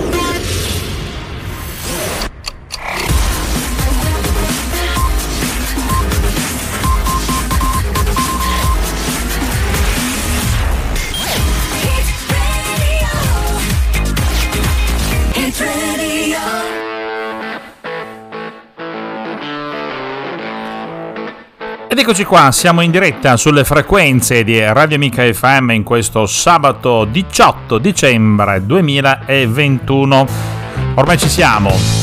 Ed eccoci qua, siamo in diretta sulle frequenze di Radio Amica FM in questo sabato 18 dicembre 2021. Ormai ci siamo,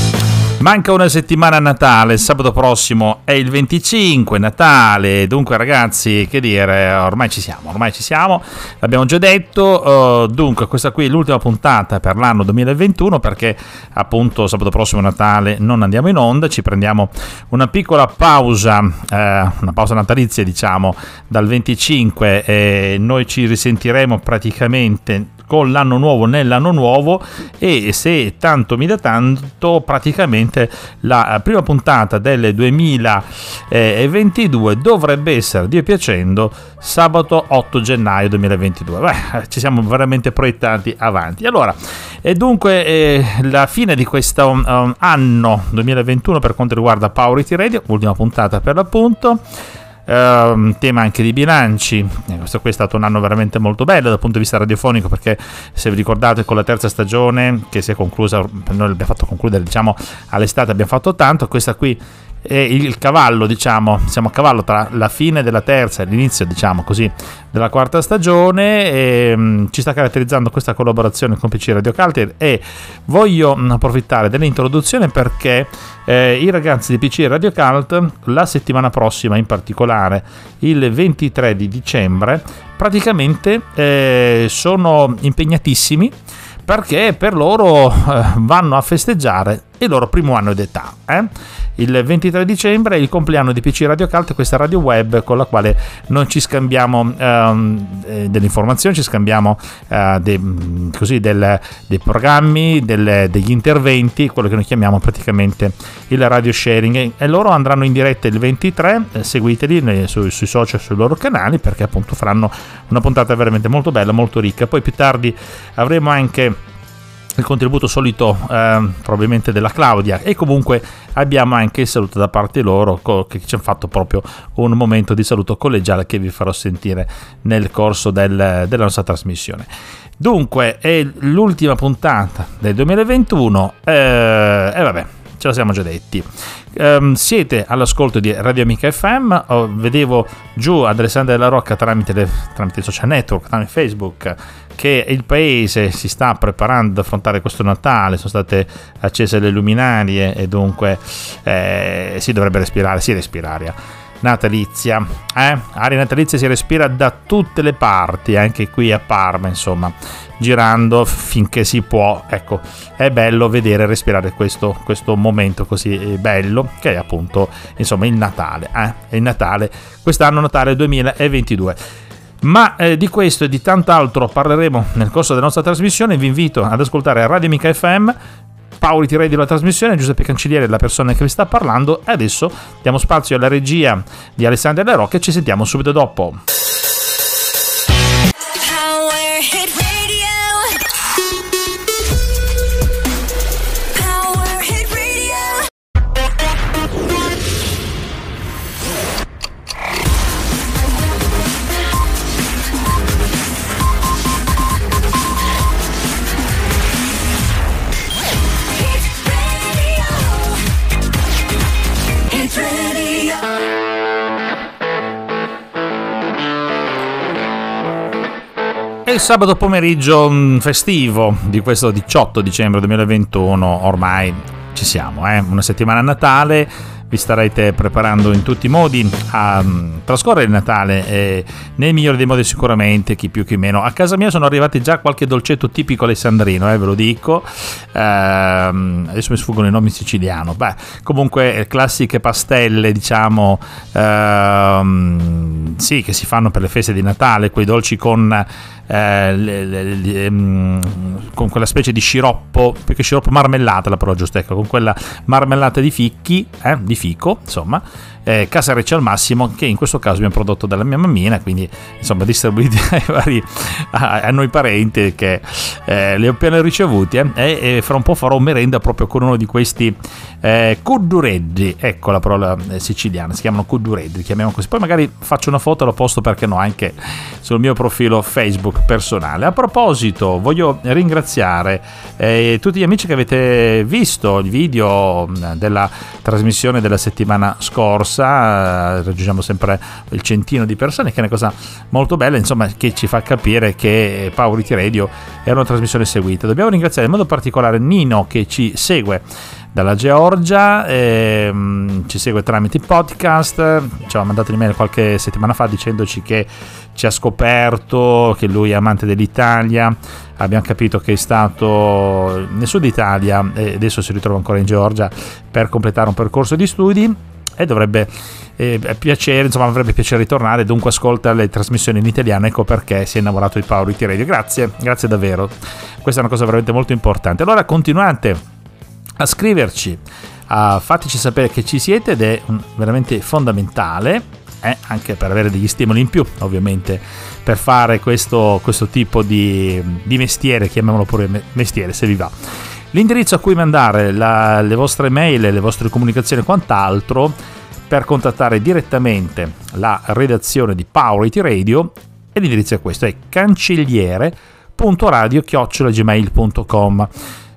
Manca una settimana a Natale, sabato prossimo è il 25 Natale, dunque ragazzi, che dire, ormai ci siamo, ormai ci siamo, l'abbiamo già detto, uh, dunque questa qui è l'ultima puntata per l'anno 2021 perché appunto sabato prossimo Natale non andiamo in onda, ci prendiamo una piccola pausa, uh, una pausa natalizia diciamo, dal 25 e noi ci risentiremo praticamente con l'anno nuovo nell'anno nuovo e se tanto mi dà tanto praticamente la prima puntata del 2022 dovrebbe essere Dio piacendo sabato 8 gennaio 2022 Beh, ci siamo veramente proiettati avanti. Allora e dunque eh, la fine di questo um, anno 2021 per quanto riguarda Power It Radio ultima puntata per l'appunto Uh, tema anche di bilanci. Eh, questo qui è stato un anno veramente molto bello dal punto di vista radiofonico perché se vi ricordate con la terza stagione che si è conclusa, noi l'abbiamo fatto concludere diciamo all'estate, abbiamo fatto tanto, questa qui il cavallo, diciamo, siamo a cavallo tra la fine della terza e l'inizio, diciamo così, della quarta stagione e um, ci sta caratterizzando questa collaborazione con PC Radio Calter e voglio approfittare dell'introduzione perché eh, i ragazzi di PC Radio Cult la settimana prossima in particolare il 23 di dicembre praticamente eh, sono impegnatissimi perché per loro eh, vanno a festeggiare il loro primo anno d'età. Eh? Il 23 dicembre è il compleanno di PC Radio Cult, questa radio web con la quale noi ci scambiamo ehm, eh, delle informazioni, ci scambiamo eh, dei, così, del, dei programmi, del, degli interventi, quello che noi chiamiamo praticamente il radio sharing. E loro andranno in diretta il 23, eh, seguiteli su, sui social, sui loro canali, perché appunto faranno una puntata veramente molto bella, molto ricca. Poi più tardi avremo anche il contributo solito eh, probabilmente della Claudia e comunque abbiamo anche il saluto da parte loro che ci hanno fatto proprio un momento di saluto collegiale che vi farò sentire nel corso del, della nostra trasmissione. Dunque è l'ultima puntata del 2021 eh, e vabbè ce lo siamo già detti. Um, siete all'ascolto di Radio Amica FM, oh, vedevo giù Alessandra della Rocca tramite, le, tramite i social network, tramite Facebook, che il paese si sta preparando ad affrontare questo Natale, sono state accese le luminarie e dunque eh, si dovrebbe respirare, si respira aria natalizia. Eh? Aria natalizia si respira da tutte le parti, anche qui a Parma, insomma, girando finché si può. Ecco, è bello vedere respirare questo, questo, momento così bello che è appunto, insomma, il Natale. Eh? Il Natale, quest'anno Natale 2022. Ma eh, di questo e di tant'altro parleremo nel corso della nostra trasmissione. Vi invito ad ascoltare Radio Mica FM. Paoli Tirei della trasmissione, Giuseppe Cancelliere la persona che vi sta parlando e adesso diamo spazio alla regia di Alessandra Della Rocca ci sentiamo subito dopo. Il sabato pomeriggio mm, festivo di questo 18 dicembre 2021, ormai ci siamo, eh? una settimana a Natale vi starete preparando in tutti i modi a um, trascorrere il Natale e nei migliori dei modi sicuramente, chi più chi meno. A casa mia sono arrivati già qualche dolcetto tipico alessandrino, eh, ve lo dico. Ehm, adesso mi sfuggono i nomi siciliano. Beh, comunque classiche pastelle, diciamo, ehm, sì, che si fanno per le feste di Natale, quei dolci con, eh, le, le, le, ehm, con quella specie di sciroppo, perché sciroppo marmellata la parola giusta, ecco, con quella marmellata di fichi, eh, di fico, insomma, eh, Casareccia al massimo, che in questo caso abbiamo prodotto dalla mia mammina, quindi insomma distribuiti ai vari, a, a noi parenti che eh, li ho appena ricevuti eh, e, fra un po' farò merenda proprio con uno di questi eh, cuddureggi, ecco la parola eh, siciliana, si chiamano cuddureggi, chiamiamo così, poi magari faccio una foto e lo posto perché no anche sul mio profilo Facebook personale. A proposito, voglio ringraziare eh, tutti gli amici che avete visto il video mm, della trasmissione della settimana scorsa corsa, raggiungiamo sempre il centino di persone, che è una cosa molto bella, insomma, che ci fa capire che Powerity Radio è una trasmissione seguita. Dobbiamo ringraziare in modo particolare Nino che ci segue dalla Georgia, ehm, ci segue tramite podcast, ci aveva mandato un'email qualche settimana fa dicendoci che ci ha scoperto, che lui è amante dell'Italia, abbiamo capito che è stato nel sud Italia e adesso si ritrova ancora in Georgia per completare un percorso di studi e dovrebbe eh, piacere, insomma avrebbe piacere ritornare, dunque ascolta le trasmissioni in italiano, ecco perché si è innamorato di Power IT Radio. Grazie, grazie davvero. Questa è una cosa veramente molto importante. Allora continuate a scriverci, a fateci sapere che ci siete ed è veramente fondamentale, eh, anche per avere degli stimoli in più, ovviamente, per fare questo, questo tipo di, di mestiere, chiamiamolo pure mestiere se vi va. L'indirizzo a cui mandare la, le vostre mail, le vostre comunicazioni e quant'altro per contattare direttamente la redazione di Power IT Radio e l'indirizzo è questo, è cancelliere.radio.gmail.com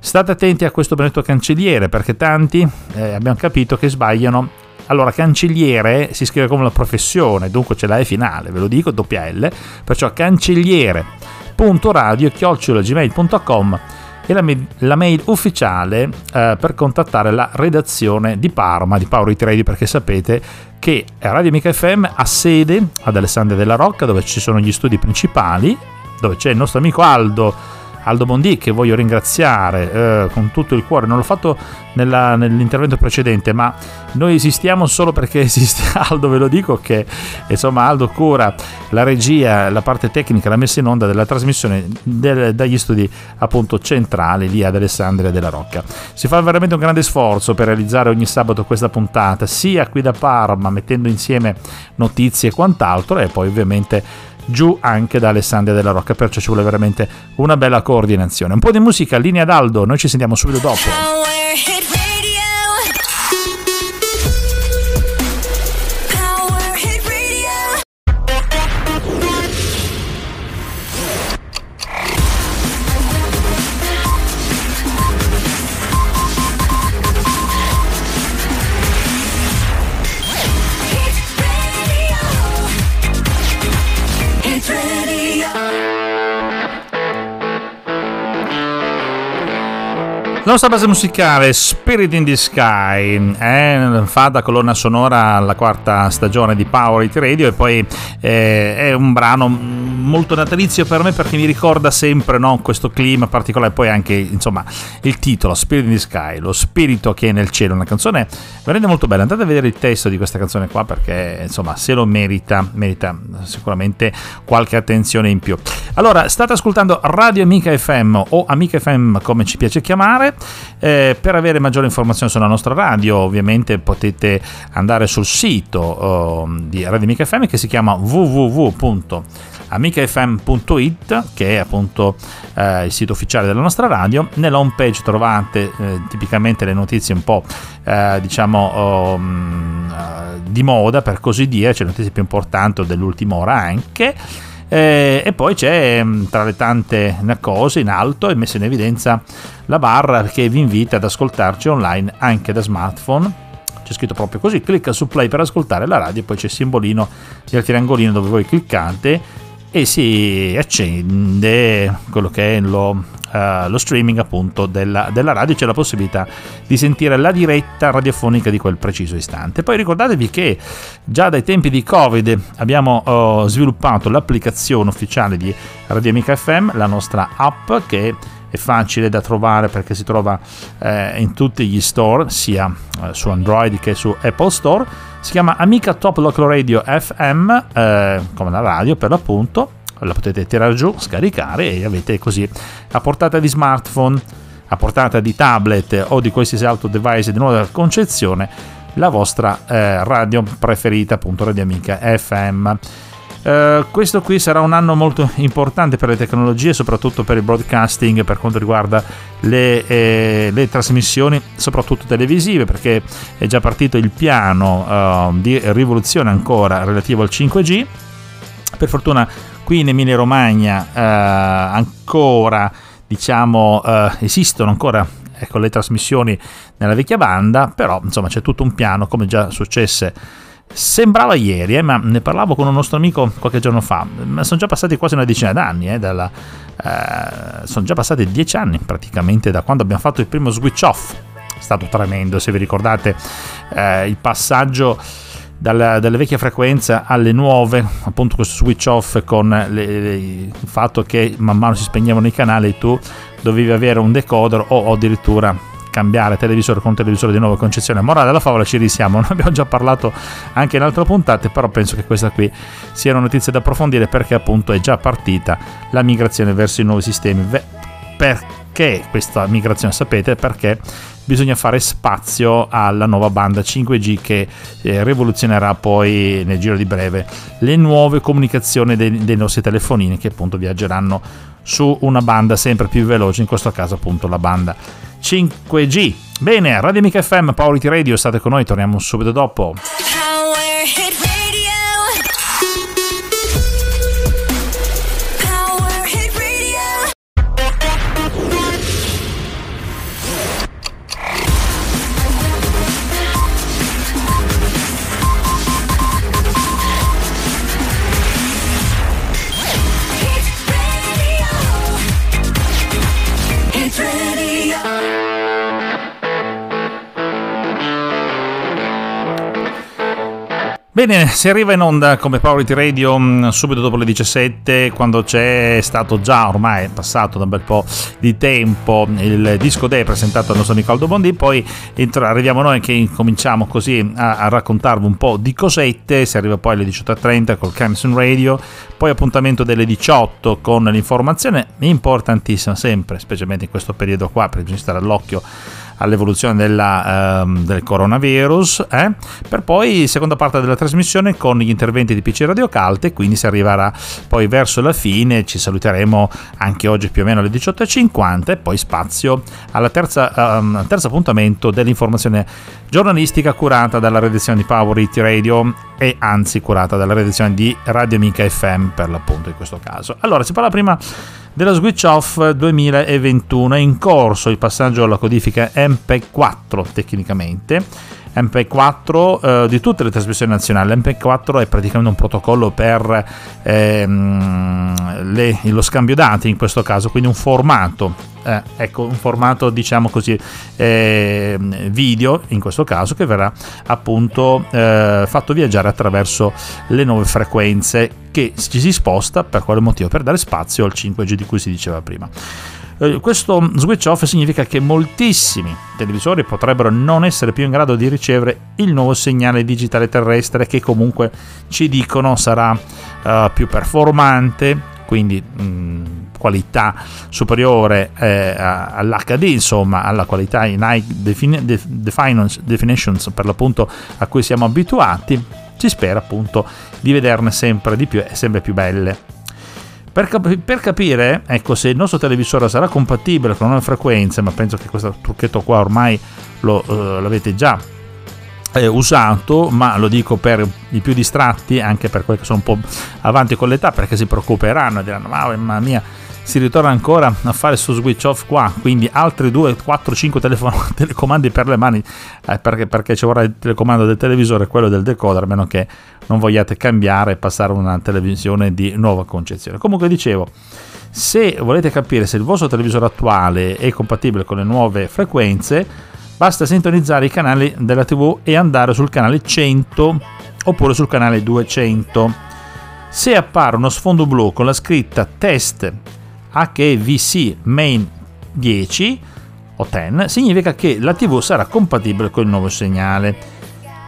State attenti a questo benedetto cancelliere perché tanti eh, abbiamo capito che sbagliano. Allora, cancelliere si scrive come una professione, dunque c'è la E finale, ve lo dico, doppia L, perciò cancelliere.radio.gmail.com e la, mail, la mail ufficiale eh, per contattare la redazione di Parma, di Power Trade, perché sapete che Radio Amica FM ha sede ad Alessandria della Rocca, dove ci sono gli studi principali, dove c'è il nostro amico Aldo Aldo Bondi che voglio ringraziare eh, con tutto il cuore, non l'ho fatto nella, nell'intervento precedente, ma noi esistiamo solo perché esiste Aldo, ve lo dico che insomma Aldo cura la regia, la parte tecnica, la messa in onda della trasmissione del, dagli studi appunto centrali lì ad Alessandria della Rocca. Si fa veramente un grande sforzo per realizzare ogni sabato questa puntata, sia qui da Parma, mettendo insieme notizie e quant'altro, e poi ovviamente giù anche da Alessandria della Rocca, perciò ci vuole veramente una bella coordinazione. Un po' di musica, linea d'Aldo, noi ci sentiamo subito dopo. La nostra base musicale Spirit in the Sky eh, fa da colonna sonora alla quarta stagione di Power It Radio e poi eh, è un brano molto natalizio per me perché mi ricorda sempre no, questo clima particolare poi anche insomma il titolo Spirit in the Sky, lo spirito che è nel cielo, una canzone veramente molto bella. Andate a vedere il testo di questa canzone qua perché insomma se lo merita, merita sicuramente qualche attenzione in più. Allora, state ascoltando Radio Amica FM o Amica FM come ci piace chiamare eh, per avere maggiori informazioni sulla nostra radio, ovviamente potete andare sul sito oh, di Radio Amica FM che si chiama www.amicafm.it, che è appunto eh, il sito ufficiale della nostra radio. Nella home page trovate eh, tipicamente le notizie un po' eh, diciamo oh, di moda, per così dire, c'è le notizie più importanti dell'ultima ora anche. Eh, e poi c'è mm, tra le tante cose in alto è messa in evidenza la barra che vi invita ad ascoltarci online anche da smartphone c'è scritto proprio così clicca su play per ascoltare la radio e poi c'è il simbolino del triangolino dove voi cliccate e si accende quello che è lo uh, lo streaming appunto della, della, radio, c'è la possibilità di sentire la diretta radiofonica di quel preciso istante. Poi ricordatevi che già dai tempi di Covid abbiamo uh, sviluppato l'applicazione ufficiale di Radio Amica FM, la nostra app che è facile da trovare perché si trova eh, in tutti gli store, sia eh, su Android che su Apple Store. Si chiama Amica Top Local Radio FM, eh, come la radio per l'appunto la potete tirare giù, scaricare e avete così a portata di smartphone, a portata di tablet o di qualsiasi altro device di nuova concezione la vostra eh, radio preferita, appunto Radio Amica FM. Uh, questo qui sarà un anno molto importante per le tecnologie, soprattutto per il broadcasting per quanto riguarda le, eh, le trasmissioni, soprattutto televisive, perché è già partito il piano uh, di rivoluzione ancora relativo al 5G. Per fortuna qui in Emilia Romagna uh, ancora diciamo esistono ancora ecco, le trasmissioni nella vecchia banda, però insomma c'è tutto un piano come già successe Sembrava ieri, eh, ma ne parlavo con un nostro amico qualche giorno fa. Ma sono già passati quasi una decina d'anni. Eh, dalla, eh, sono già passati dieci anni praticamente da quando abbiamo fatto il primo switch off. È stato tremendo, se vi ricordate eh, il passaggio dalla, dalle vecchie frequenze alle nuove, appunto questo switch off con le, le, il fatto che man mano si spegnevano i canali tu dovevi avere un decoder o addirittura cambiare televisore con televisore di nuova concezione. Morale della favola ci risiamo, ne abbiamo già parlato anche in altre puntate, però penso che questa qui sia una notizia da approfondire perché appunto è già partita la migrazione verso i nuovi sistemi. Perché questa migrazione? Sapete perché bisogna fare spazio alla nuova banda 5G che eh, rivoluzionerà poi nel giro di breve le nuove comunicazioni dei, dei nostri telefonini che appunto viaggeranno su una banda sempre più veloce, in questo caso appunto la banda 5G. Bene, Radio Amica FM, Power Radio, state con noi, torniamo subito dopo. Bene, si arriva in onda come Power Radio mm, subito dopo le 17, quando c'è stato già ormai passato da un bel po' di tempo il disco day presentato dal nostro amico Aldo Bondi, poi arriviamo noi che cominciamo così a, a, raccontarvi un po' di cosette, si arriva poi alle 18.30 col Camson Radio, poi appuntamento delle 18 con l'informazione importantissima sempre, specialmente in questo periodo qua, per stare all'occhio all'evoluzione della, um, del coronavirus, eh? per poi seconda parte della trasmissione con gli interventi di PC Radio Calte, quindi si arriverà poi verso la fine, ci saluteremo anche oggi più o meno alle 18.50 e poi spazio terza, um, terzo appuntamento dell'informazione giornalistica curata dalla redazione di Power It Radio e anzi curata dalla redazione di Radio Amica FM per l'appunto in questo caso. Allora, si parla prima della Switch Off 2021. È in corso il passaggio alla codifica MP4 tecnicamente. MP4 eh, di tutte le trasmissioni nazionali. MP4 è praticamente un protocollo per ehm, le, lo scambio dati in questo caso, quindi un formato eh, ecco, un formato diciamo così eh, video in questo caso che verrà appunto eh, fatto viaggiare attraverso le nuove frequenze che ci si sposta per quale motivo? Per dare spazio al 5G di cui si diceva prima. Eh, questo switch off significa che moltissimi televisori potrebbero non essere più in grado di ricevere il nuovo segnale digitale terrestre che comunque ci dicono sarà uh, più performante, quindi mh, qualità superiore eh, all'HD, insomma alla qualità in high defini- def- definitions per l'appunto a cui siamo abituati, si spera appunto di vederne sempre di più e sempre più belle. Per, cap- per, capire ecco, se il nostro televisore sarà compatibile con nuove frequenze, ma penso che questo trucchetto qua ormai lo, uh, l'avete già eh, usato, ma lo dico per i più distratti, anche per quelli che sono un po' avanti con l'età, perché si preoccuperanno e diranno: Mamma mia, si ritorna ancora a fare su switch off qua. Quindi altri 2, 4, 5 telefono, telecomandi per le mani, eh, perché, perché ci vorrà il telecomando del televisore e quello del decoder, a meno che non vogliate cambiare e passare a una televisione di nuova concezione. Comunque dicevo. Se volete capire se il vostro televisore attuale è compatibile con le nuove frequenze, Basta sintonizzare i canali della TV e andare sul canale 100 oppure sul canale 200. Se appare uno sfondo blu con la scritta test HEVC main 10 o 10, significa che la TV sarà compatibile con il nuovo segnale.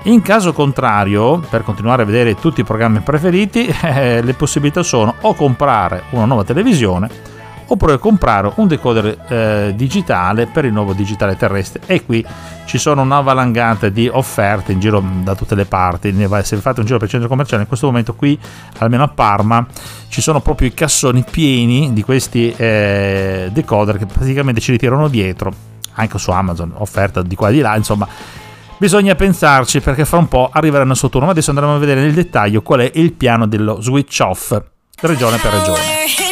In caso contrario, per continuare a vedere tutti i programmi preferiti, eh, le possibilità sono o comprare una nuova televisione oppure comprare un decoder eh, digitale per il nuovo digitale terrestre e qui ci sono una valangata di offerte in giro da tutte le parti se fate un giro per il centro commerciale in questo momento qui almeno a Parma ci sono proprio i cassoni pieni di questi eh, decoder che praticamente ci ritirano dietro anche su Amazon offerta di qua e di là insomma Bisogna pensarci perché fra un po' arriveranno il turno. Adesso andremo a vedere nel dettaglio qual è il piano dello switch off regione per regione.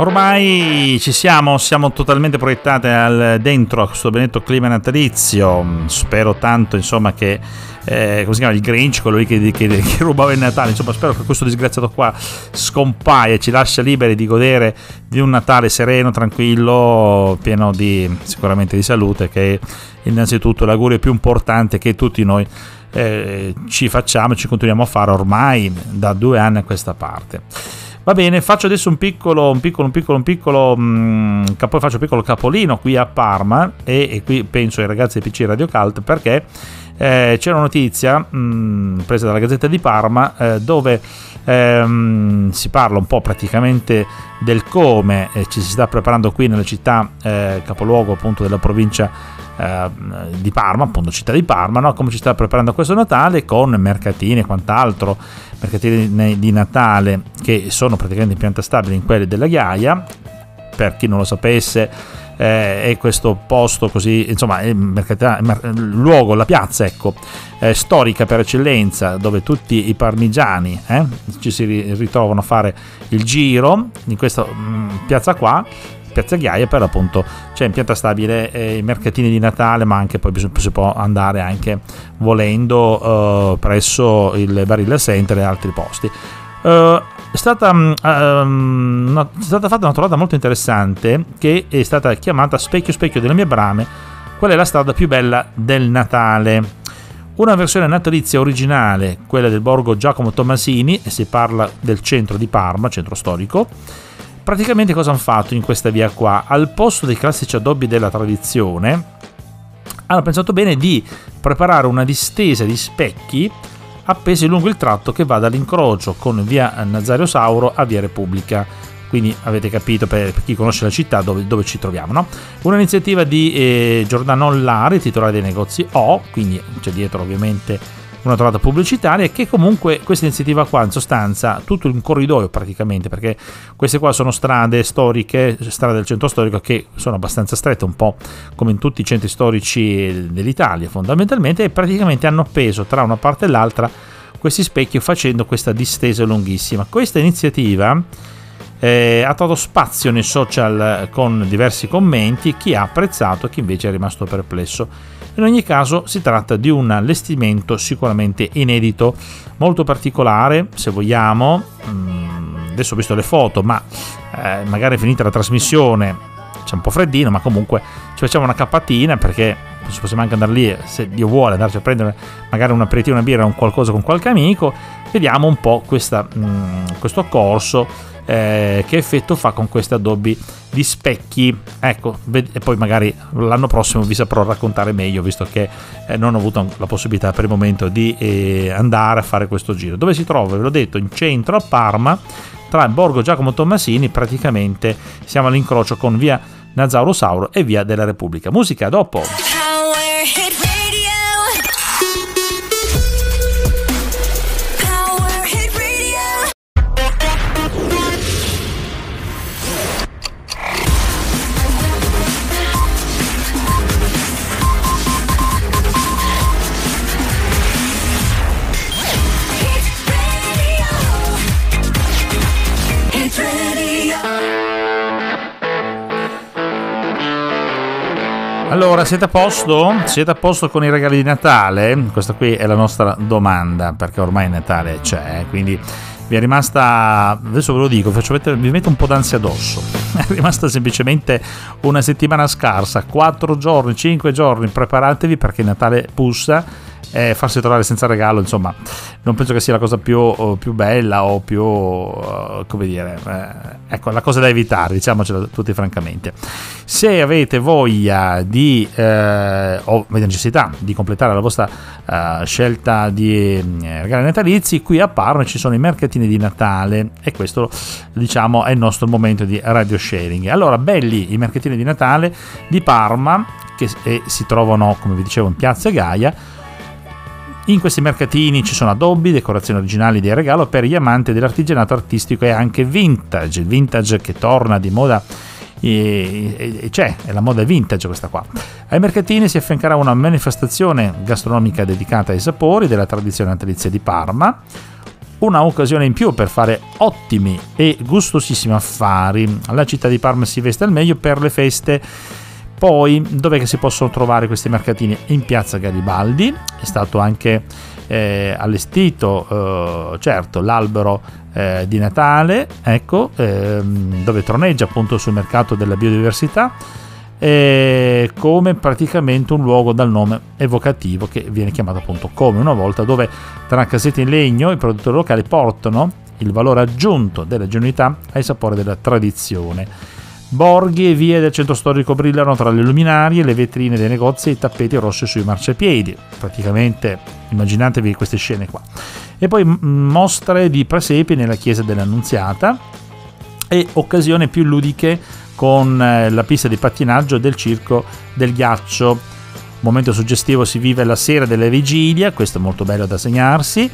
Ormai ci siamo, siamo totalmente proiettate al, dentro a questo benedetto clima natalizio. Spero tanto, insomma, che eh, come si chiama il Grinch, quello lì che, che, che, rubava il Natale. Insomma, spero che questo disgraziato qua scompaia e ci lascia liberi di godere di un Natale sereno, tranquillo, pieno di sicuramente di salute, che è innanzitutto l'augurio più importante che tutti noi eh, ci facciamo e ci continuiamo a fare ormai da due anni a questa parte. Va bene, faccio adesso un piccolo, un piccolo, un piccolo, un piccolo, mh, mm, capo, faccio un piccolo capolino qui a Parma e, e qui penso ai ragazzi di PC Radio Cult perché eh, c'è una notizia mh, mm, presa dalla Gazzetta di Parma eh, dove ehm, si parla un po' praticamente del come eh, ci si sta preparando qui nella città eh, capoluogo appunto della provincia eh, di Parma, appunto città di Parma, no? come ci sta preparando questo Natale con mercatini e quant'altro mercatini di Natale che sono praticamente in pianta stabile in quelli della Ghiaia. Per chi non lo sapesse, eh, è questo posto così, insomma, il luogo, la piazza, ecco, eh, storica per eccellenza, dove tutti i parmigiani eh, ci si ritrovano a fare il giro in questa mh, mm, piazza qua Piazza Ghiaia per appunto c'è in pianta stabile eh, i mercatini di Natale ma anche poi si può andare anche volendo eh, presso il Barilla Center e altri posti. Uh, è stata, um, una, è stata fatta una trovata molto interessante che è stata chiamata Specchio Specchio delle mie brame qual è la strada più bella del Natale? Una versione natalizia originale, quella del borgo Giacomo Tommasini, e si parla del centro di Parma, centro storico, praticamente cosa hanno fatto in questa via qua? Al posto dei classici addobbi della tradizione, hanno pensato bene di preparare una distesa di specchi appesi lungo il tratto che va dall'incrocio con via Nazario Sauro a via Repubblica. Quindi avete capito per, chi conosce la città dove, dove ci troviamo. No? Un'iniziativa di eh, Giordano Lari, titolare dei negozi O, quindi c'è dietro ovviamente una trovata pubblicitaria che comunque questa iniziativa qua in sostanza tutto un corridoio praticamente perché queste qua sono strade storiche strade del centro storico che sono abbastanza strette un po' come in tutti i centri storici dell'Italia fondamentalmente e praticamente hanno appeso tra una parte e l'altra questi specchi facendo questa distesa lunghissima. Questa iniziativa eh, ha trovato spazio nei social con diversi commenti chi ha apprezzato e chi invece è rimasto perplesso in ogni caso si tratta di un allestimento sicuramente inedito, molto particolare se vogliamo. Mm, adesso ho visto le foto, ma eh, magari finita la trasmissione c'è un po' freddino, ma comunque ci facciamo una cappatina perché possiamo anche andare lì, se Dio vuole, andarci a prendere magari un aperitivo, una birra un qualcosa con qualche amico. Vediamo un po' questa, mm, questo corso eh, che effetto fa con questi addobbi di specchi? Ecco e poi magari l'anno prossimo vi saprò raccontare meglio visto che eh, non ho avuto la possibilità per il momento di eh, andare a fare questo giro. Dove si trova? Ve l'ho detto in centro a Parma tra Borgo Giacomo Tommasini praticamente siamo all'incrocio con via Nazauro Sauro e via della Repubblica. Musica dopo Allora, siete a posto? Siete a posto con i regali di Natale? Questa qui è la nostra domanda, perché ormai Natale c'è, quindi vi è rimasta, adesso ve lo dico, vi metto un po' d'ansia addosso, è rimasta semplicemente una settimana scarsa, 4 giorni, 5 giorni, preparatevi perché Natale pussa eh, farsi trovare senza regalo, insomma, non penso che sia la cosa più, più bella o più, come dire, eh, ecco, la cosa da evitare, diciamocelo tutti francamente. Se avete voglia di, eh, o avete necessità di completare la vostra uh, scelta di eh, regali natalizi, qui a Parma ci sono i mercatini di Natale e questo, diciamo, è il nostro momento di radio sharing. Allora, belli i mercatini di Natale di Parma, che eh, si trovano, come vi dicevo, in Piazza Gaia in questi mercatini ci sono addobbi, decorazioni originali di regalo per gli amanti dell'artigianato artistico e anche vintage, il vintage che torna di moda e, e, c'è, è la moda vintage questa qua. Ai mercatini si affiancherà una manifestazione gastronomica dedicata ai sapori della tradizione natalizia di Parma, una occasione in più per fare ottimi e gustosissimi affari. La città di Parma si veste al meglio per le feste poi, dove si possono trovare questi mercatini? In piazza Garibaldi, è stato anche eh, allestito, eh, certo, l'albero eh, di Natale, ecco, ehm, dove troneggia appunto sul mercato della biodiversità, come praticamente un luogo dal nome evocativo che viene chiamato appunto come una volta, dove tra casette in legno i produttori locali portano il valore aggiunto della genuinità ai sapori della tradizione Borghi e vie del centro storico brillano tra le luminarie, le vetrine dei negozi e i tappeti rossi sui marciapiedi. Praticamente immaginatevi queste scene qua. E poi mostre di presepi nella chiesa dell'Annunziata e occasioni più ludiche con eh, la pista di pattinaggio del circo del ghiaccio. Momento suggestivo si vive la sera della vigilia, questo è molto bello da segnarsi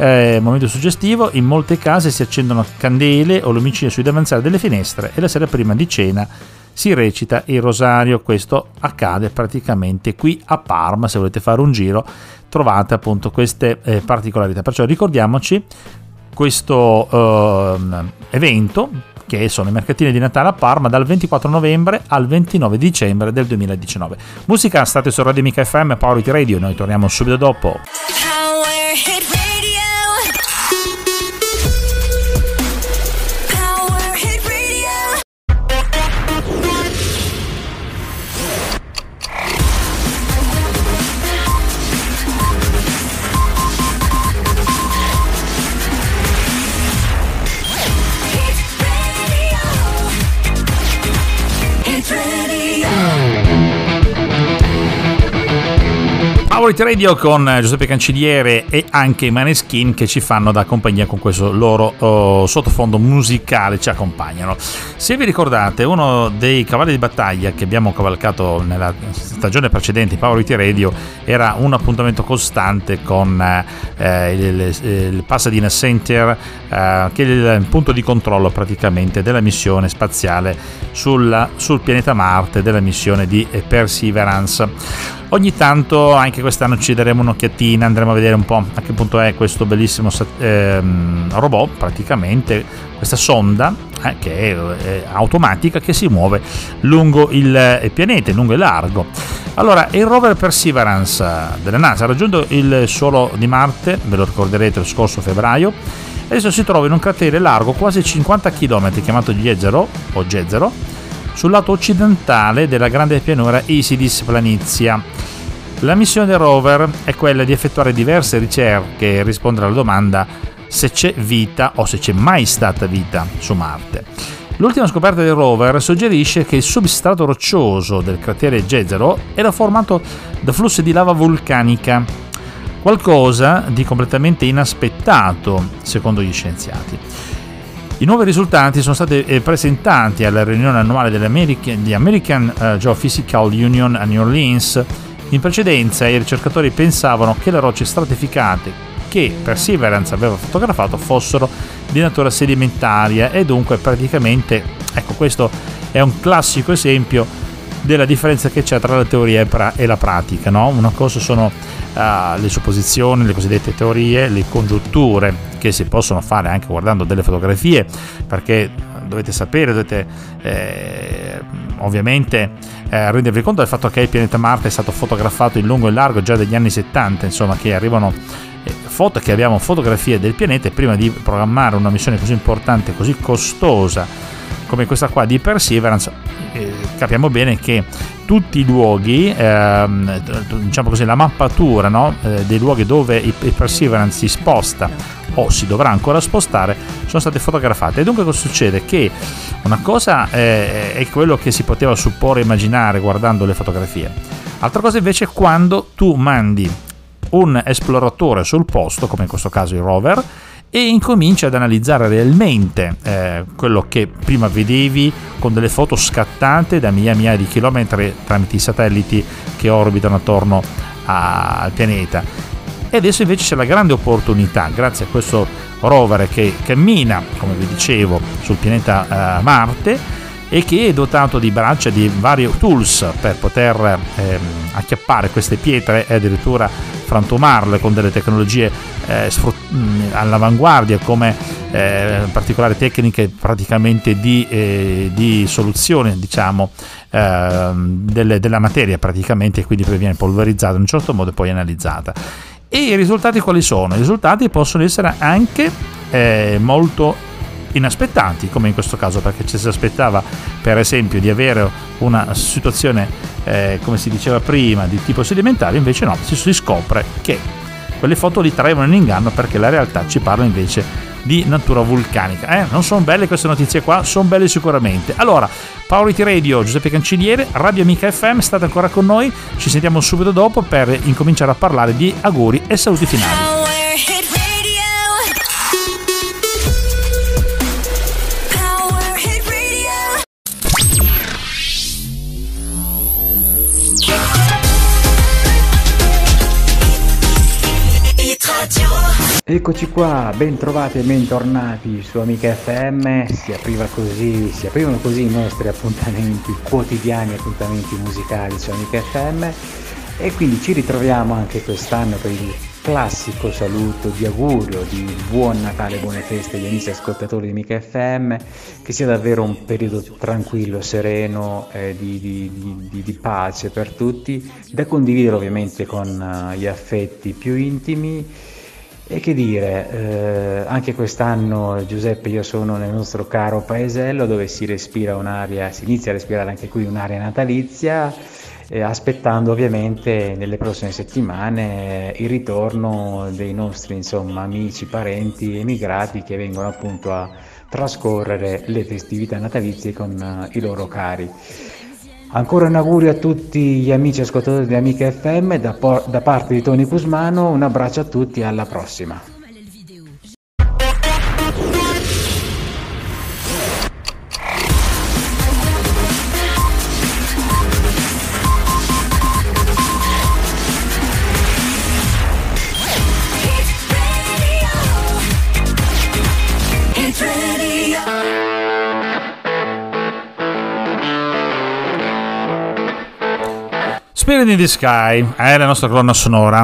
eh, momento suggestivo, in molte case si accendono candele o lumicine sui davanzali delle finestre e la sera prima di cena si recita il rosario. Questo accade praticamente qui a Parma, se volete fare un giro trovate appunto queste eh, particolarità. Perciò ricordiamoci questo eh, evento che sono i mercatini di Natale a Parma dal 24 novembre al 29 dicembre del 2019. Musica, state su Radio Mica FM, Power Radio, noi torniamo subito dopo. Powerit Radio con Giuseppe Cancelliere e anche i Maneskin che ci fanno da compagnia con questo loro oh, sottofondo musicale, ci accompagnano. Se vi ricordate, uno dei cavalli di battaglia che abbiamo cavalcato nella stagione precedente in Powerit Radio era un appuntamento costante con eh, il, il, Pasadena Center, eh, che è il punto di controllo praticamente della missione spaziale sulla, sul pianeta Marte, della missione di Perseverance. Ogni tanto, anche quest'anno, ci daremo un'occhiatina, andremo a vedere un po' a che punto è questo bellissimo ehm, robot, praticamente questa sonda eh, che è, è, automatica che si muove lungo il, il pianeta, lungo il largo. Allora, il rover Perseverance della NASA ha raggiunto il suolo di Marte, ve lo ricorderete lo scorso febbraio, adesso si trova in un cratere largo quasi 50 km chiamato Jezero o Jezero sul lato occidentale della grande pianura Isidis Planizia. La missione del rover è quella di effettuare diverse ricerche e rispondere alla domanda se c'è vita o se c'è mai stata vita su Marte. L'ultima scoperta del rover suggerisce che il substrato roccioso del cratere Jezero era formato da flussi di lava vulcanica, qualcosa di completamente inaspettato secondo gli scienziati. I nuovi risultati sono stati eh, presentati alla riunione annuale dell'American, di American uh, Geophysical Union a New Orleans. In precedenza i ricercatori pensavano che le rocce stratificate che Perseverance aveva fotografato fossero di natura sedimentaria e dunque praticamente, ecco questo è un classico esempio della differenza che c'è tra la teoria e la pratica. No? Una cosa sono uh, le supposizioni, le cosiddette teorie, le congiunture che si possono fare anche guardando delle fotografie, perché dovete sapere, dovete eh, ovviamente eh, rendervi conto del fatto che il pianeta Marte è stato fotografato in lungo e largo già dagli anni 70, insomma, che arrivano foto, che abbiamo fotografie del pianeta e prima di programmare una missione così importante, così costosa come questa qua di Perseverance, eh, capiamo bene che tutti i luoghi, ehm, diciamo così, la mappatura no? eh, dei luoghi dove il, Perseverance si sposta o si dovrà ancora spostare sono state fotografate. E dunque cosa succede? Che una cosa eh, è quello che si poteva supporre e immaginare guardando le fotografie, altra cosa invece è quando tu mandi un esploratore sul posto, come in questo caso il rover, e incominci ad analizzare realmente eh, quello che prima vedevi con delle foto scattate da migliaia migliaia di chilometri tramite i satelliti che orbitano attorno a, al pianeta. E adesso invece c'è la grande opportunità, grazie a questo rover che cammina, come vi dicevo, sul pianeta eh, Marte, e che è dotato di braccia di vari tools per poter ehm, acchiappare queste pietre e addirittura frantumarle con delle tecnologie eh, all'avanguardia come eh, particolari tecniche praticamente di, eh, di soluzione diciamo ehm, delle, della materia praticamente e quindi poi viene polverizzata in un certo modo e poi analizzata e i risultati quali sono? I risultati possono essere anche eh, molto inaspettati, come in questo caso, perché ci si aspettava per esempio di avere una situazione, eh, come si diceva prima, di tipo sedimentario, invece no, si scopre che quelle foto li traevano in inganno perché la realtà ci parla invece di natura vulcanica. Eh? Non sono belle queste notizie qua, sono belle sicuramente. Allora, Paoliti Radio, Giuseppe Canciniere, Radio Amica FM, state ancora con noi, ci sentiamo subito dopo per incominciare a parlare di auguri e saluti finali. Eccoci qua, ben trovati e bentornati su Amica FM, si, apriva così, si aprivano così i nostri appuntamenti quotidiani, appuntamenti musicali su Amica FM e quindi ci ritroviamo anche quest'anno per il classico saluto di augurio di buon Natale, buone feste agli amici ascoltatori di Amica FM, che sia davvero un periodo tranquillo, sereno, eh, di, di, di, di, pace per tutti, da condividere ovviamente con uh, gli affetti più intimi e che dire, eh, anche quest'anno Giuseppe io sono nel nostro caro paesello dove si respira un'aria, si inizia a respirare anche qui un'aria natalizia, eh, aspettando ovviamente nelle prossime settimane il ritorno dei nostri insomma, amici, parenti, emigrati che vengono appunto a trascorrere le festività natalizie con uh, i loro cari. Ancora un augurio a tutti gli amici ascoltatori di Amica FM da, da parte di Tony Cusmano, un abbraccio a tutti e alla prossima. Spirit in the Sky è la nostra colonna sonora.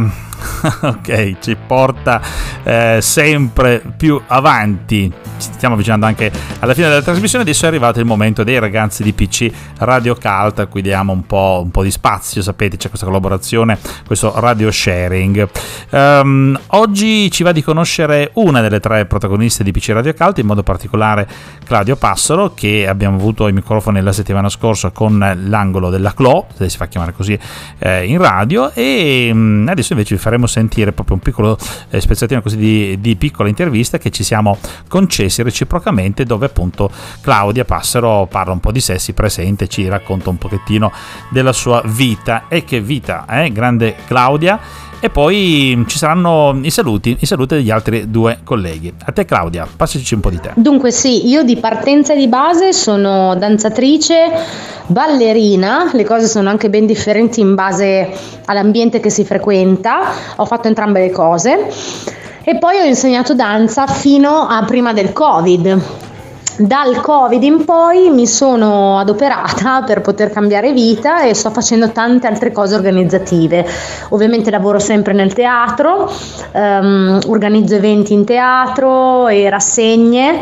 ok, ci porta eh, sempre più avanti ci stiamo avvicinando anche alla fine della trasmissione, adesso è arrivato il momento dei ragazzi di PC Radio Cult, a cui diamo un po', un po di spazio, sapete c'è questa collaborazione, questo radio sharing. Um, oggi ci va di conoscere una delle tre protagoniste di PC Radio Cult, in modo particolare Claudio Passaro, che abbiamo avuto ai microfoni la settimana scorsa con l'angolo della Clo, se si fa chiamare così eh, in radio, e um, adesso invece vi faremo sentire proprio un piccolo eh, spezzatino così di, di piccola intervista che ci siamo concessi reciprocamente dove appunto Claudia Passero parla un po' di sé, si presenta e ci racconta un pochettino della sua vita e che vita, eh? grande Claudia e poi ci saranno i saluti, i saluti degli altri due colleghi. A te Claudia, passaci un po' di te. Dunque sì, io di partenza di base sono danzatrice, ballerina, le cose sono anche ben differenti in base all'ambiente che si frequenta, ho fatto entrambe le cose e poi ho insegnato danza fino a prima del Covid. Dal Covid in poi mi sono adoperata per poter cambiare vita e sto facendo tante altre cose organizzative. Ovviamente lavoro sempre nel teatro, um, organizzo eventi in teatro e rassegne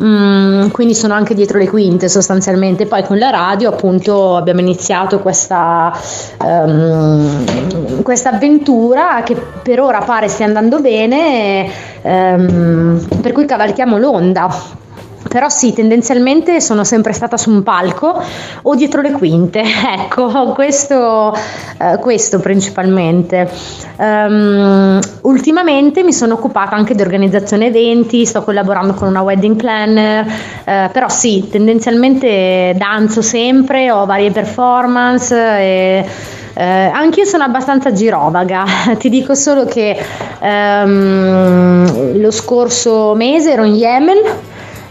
Mm, quindi sono anche dietro le quinte sostanzialmente. Poi con la radio appunto abbiamo iniziato questa, um, questa avventura che per ora pare stia andando bene, ehm, per cui cavalchiamo l'onda. Però sì, tendenzialmente sono sempre stata su un palco o dietro le quinte, ecco, questo, eh, questo principalmente. Um, ultimamente mi sono occupata anche di organizzazione eventi, sto collaborando con una wedding planner, eh, però sì, tendenzialmente danzo sempre, ho varie performance e eh, anche io sono abbastanza girovaga, ti dico solo che ehm, lo scorso mese ero in Yemen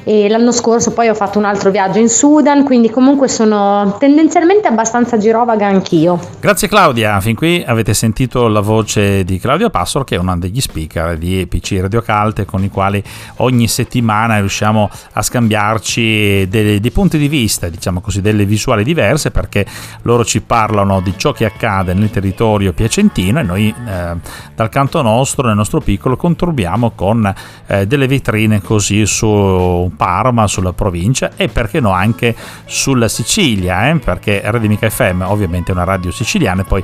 e l'anno scorso poi ho fatto un altro viaggio in Sudan, quindi comunque sono tendenzialmente abbastanza girovaga anch'io. Grazie Claudia, fin qui avete sentito la voce di Claudia Passoro che è uno degli speaker di PC Radio Calte con i quali ogni settimana riusciamo a scambiarci dei, dei punti di vista, diciamo così, delle visuali diverse perché loro ci parlano di ciò che accade nel territorio piacentino e noi eh, dal canto nostro, nel nostro piccolo, contribuiamo con eh, delle vetrine così su Parma, sulla provincia e perché no anche sulla Sicilia, eh? perché Radio Mica FM ovviamente è una radio siciliana e poi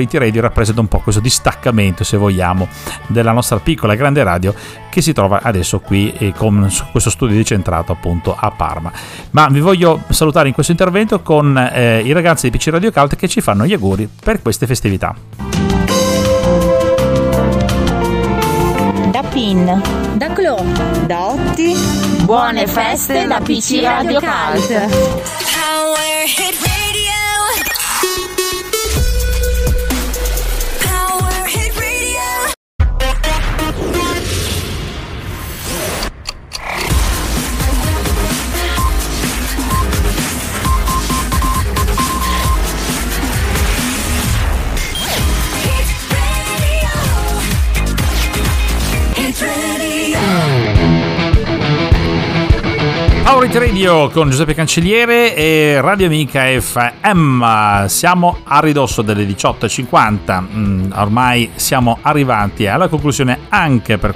IT Radio rappresenta un po' questo distaccamento, se vogliamo, della nostra piccola e grande radio che si trova adesso qui eh, con questo studio decentrato appunto a Parma. Ma vi voglio salutare in questo intervento con eh, i ragazzi di PC Radio Cult che ci fanno gli auguri per queste festività. Da PIN, da Clo, da Otti, buone feste da PC Radio Cult. Power Radio con Giuseppe Cancelliere e Radio Amica FM. Siamo a ridosso delle 18.50. Mm, ormai siamo arrivati alla conclusione anche per,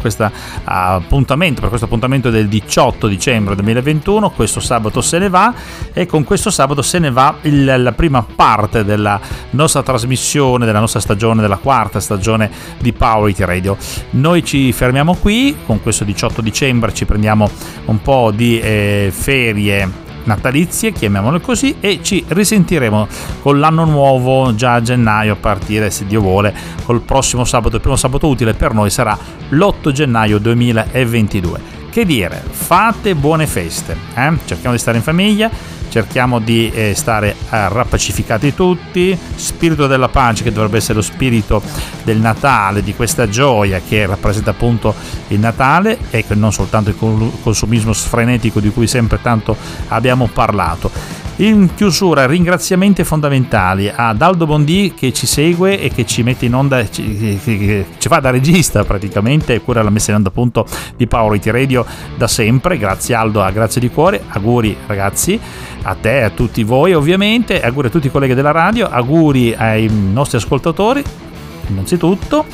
appuntamento, per questo appuntamento del 18 dicembre 2021. Questo sabato se ne va e con questo sabato se ne va il, la prima parte della nostra trasmissione, della nostra stagione, della quarta stagione di Power Radio. Noi ci fermiamo qui con questo 18 dicembre, ci prendiamo un po' di... Eh, ferie natalizie, chiamiamole così, e ci risentiremo con l'anno nuovo già a gennaio a partire, se Dio vuole, col prossimo sabato. Il primo sabato utile per noi sarà l'8 gennaio 2022. Che dire, fate buone feste, eh? cerchiamo di stare in famiglia, cerchiamo di eh, stare eh, rappacificati tutti, spirito della pace che dovrebbe essere lo spirito del Natale, di questa gioia che rappresenta appunto il Natale e non soltanto il consumismo sfrenetico di cui sempre tanto abbiamo parlato. In chiusura, ringraziamenti fondamentali ad Aldo Bondi che ci segue e che ci mette in onda, ci, ci fa da regista praticamente, cura la messa in onda appunto di Power IT Radio da sempre. Grazie Aldo, grazie di cuore, auguri ragazzi a te e a tutti voi ovviamente, auguri a tutti i colleghi della radio, auguri ai nostri ascoltatori innanzitutto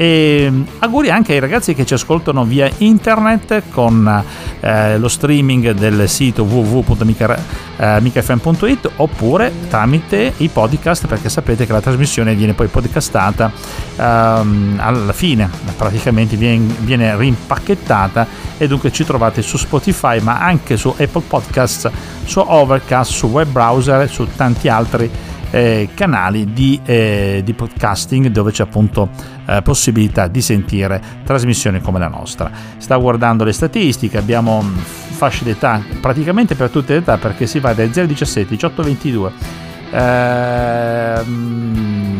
e mm, auguri anche ai ragazzi che ci ascoltano via internet con eh, lo streaming del sito www.micafm.it eh, oppure tramite i podcast perché sapete che la trasmissione viene poi podcastata ehm, alla fine. Praticamente viene, viene rimpacchettata e dunque ci trovate su Spotify ma anche su Apple Podcasts su Overcast su web browser e su tanti altri eh, canali di, eh, di, podcasting dove c'è appunto eh, possibilità di sentire trasmissioni come la nostra. Sta guardando le statistiche, abbiamo mm, fasce d'età praticamente per tutte le età perché si va dai 0,17, 18, 22. Eh,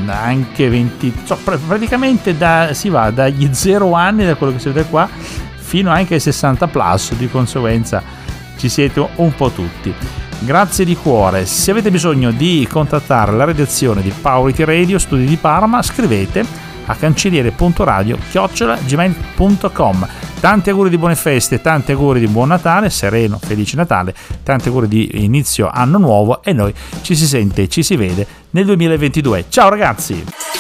anche 20 so, praticamente da, si va dagli 0 anni da quello che si vede qua fino anche ai 60 plus di conseguenza ci siete un po' tutti Grazie di cuore. Se avete bisogno di contattare la redazione di Powerity Radio Studi di Parma, scrivete a cancelliere.radio-gmail.com Tanti auguri di buone feste, tanti auguri di buon Natale, sereno, felice Natale, tanti auguri di inizio anno nuovo e noi ci si sente ci si vede nel 2022. Ciao ragazzi!